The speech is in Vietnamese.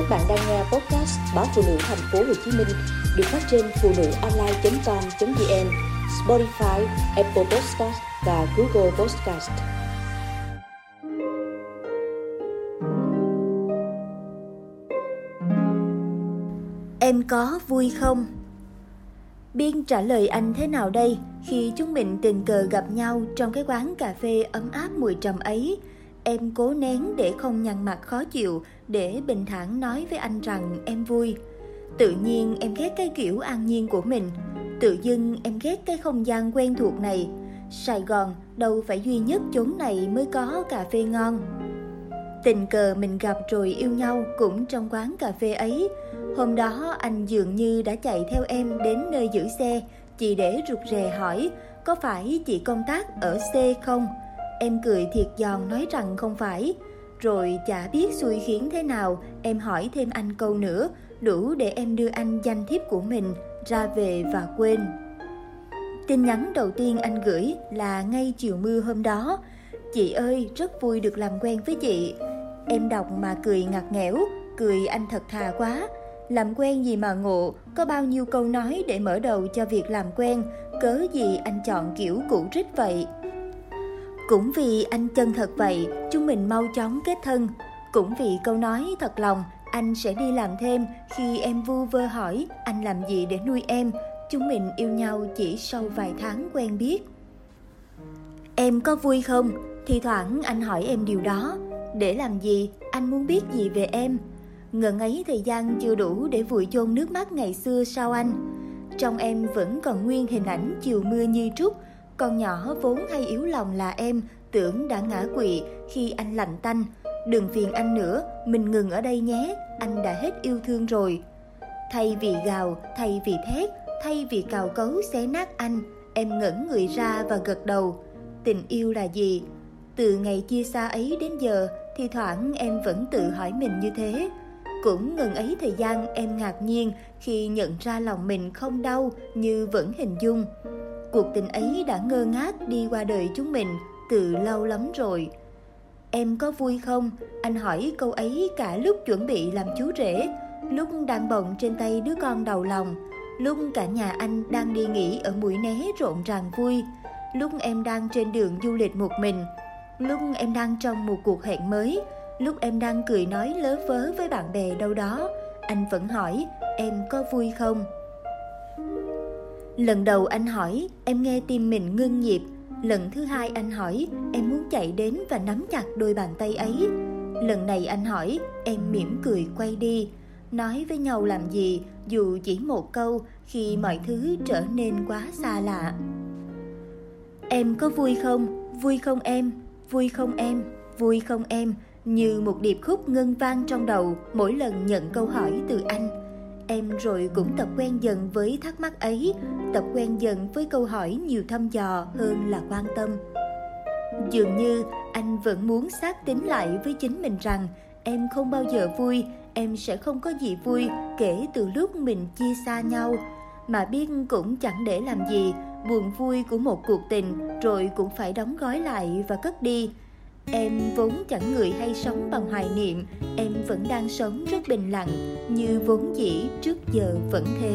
Các bạn đang nghe podcast báo phụ nữ thành phố Hồ Chí Minh được phát trên phụ nữ online.com.vn, Spotify, Apple Podcast và Google Podcast. Em có vui không? Biên trả lời anh thế nào đây khi chúng mình tình cờ gặp nhau trong cái quán cà phê ấm áp mùi trầm ấy? Em cố nén để không nhăn mặt khó chịu để bình thản nói với anh rằng em vui. Tự nhiên em ghét cái kiểu an nhiên của mình. Tự dưng em ghét cái không gian quen thuộc này. Sài Gòn đâu phải duy nhất chốn này mới có cà phê ngon. Tình cờ mình gặp rồi yêu nhau cũng trong quán cà phê ấy. Hôm đó anh dường như đã chạy theo em đến nơi giữ xe, chỉ để rụt rè hỏi có phải chị công tác ở C không? Em cười thiệt giòn nói rằng không phải. Rồi chả biết xui khiến thế nào, em hỏi thêm anh câu nữa, đủ để em đưa anh danh thiếp của mình ra về và quên. Tin nhắn đầu tiên anh gửi là ngay chiều mưa hôm đó. Chị ơi, rất vui được làm quen với chị. Em đọc mà cười ngặt nghẽo, cười anh thật thà quá. Làm quen gì mà ngộ, có bao nhiêu câu nói để mở đầu cho việc làm quen, cớ gì anh chọn kiểu cũ rích vậy. Cũng vì anh chân thật vậy, chúng mình mau chóng kết thân. Cũng vì câu nói thật lòng, anh sẽ đi làm thêm khi em vu vơ hỏi anh làm gì để nuôi em. Chúng mình yêu nhau chỉ sau vài tháng quen biết. Em có vui không? Thì thoảng anh hỏi em điều đó. Để làm gì? Anh muốn biết gì về em? Ngần ấy thời gian chưa đủ để vùi chôn nước mắt ngày xưa sao anh? Trong em vẫn còn nguyên hình ảnh chiều mưa như trúc, con nhỏ vốn hay yếu lòng là em, tưởng đã ngã quỵ khi anh lạnh tanh. Đừng phiền anh nữa, mình ngừng ở đây nhé, anh đã hết yêu thương rồi. Thay vì gào, thay vì thét, thay vì cào cấu xé nát anh, em ngẩn người ra và gật đầu. Tình yêu là gì? Từ ngày chia xa ấy đến giờ, thì thoảng em vẫn tự hỏi mình như thế. Cũng ngừng ấy thời gian em ngạc nhiên khi nhận ra lòng mình không đau như vẫn hình dung. Cuộc tình ấy đã ngơ ngác đi qua đời chúng mình từ lâu lắm rồi. Em có vui không? Anh hỏi câu ấy cả lúc chuẩn bị làm chú rể, lúc đang bồng trên tay đứa con đầu lòng, lúc cả nhà anh đang đi nghỉ ở mũi né rộn ràng vui, lúc em đang trên đường du lịch một mình, lúc em đang trong một cuộc hẹn mới, lúc em đang cười nói lớ vớ với bạn bè đâu đó, anh vẫn hỏi em có vui không? Lần đầu anh hỏi, em nghe tim mình ngưng nhịp. Lần thứ hai anh hỏi, em muốn chạy đến và nắm chặt đôi bàn tay ấy. Lần này anh hỏi, em mỉm cười quay đi. Nói với nhau làm gì dù chỉ một câu khi mọi thứ trở nên quá xa lạ. Em có vui không? Vui không em? Vui không em? Vui không em? Như một điệp khúc ngân vang trong đầu mỗi lần nhận câu hỏi từ anh em rồi cũng tập quen dần với thắc mắc ấy, tập quen dần với câu hỏi nhiều thăm dò hơn là quan tâm. Dường như anh vẫn muốn xác tín lại với chính mình rằng em không bao giờ vui, em sẽ không có gì vui kể từ lúc mình chia xa nhau. Mà biết cũng chẳng để làm gì, buồn vui của một cuộc tình rồi cũng phải đóng gói lại và cất đi. Em vốn chẳng người hay sống bằng hoài niệm. Em vẫn đang sống rất bình lặng, Như vốn dĩ trước giờ vẫn thế.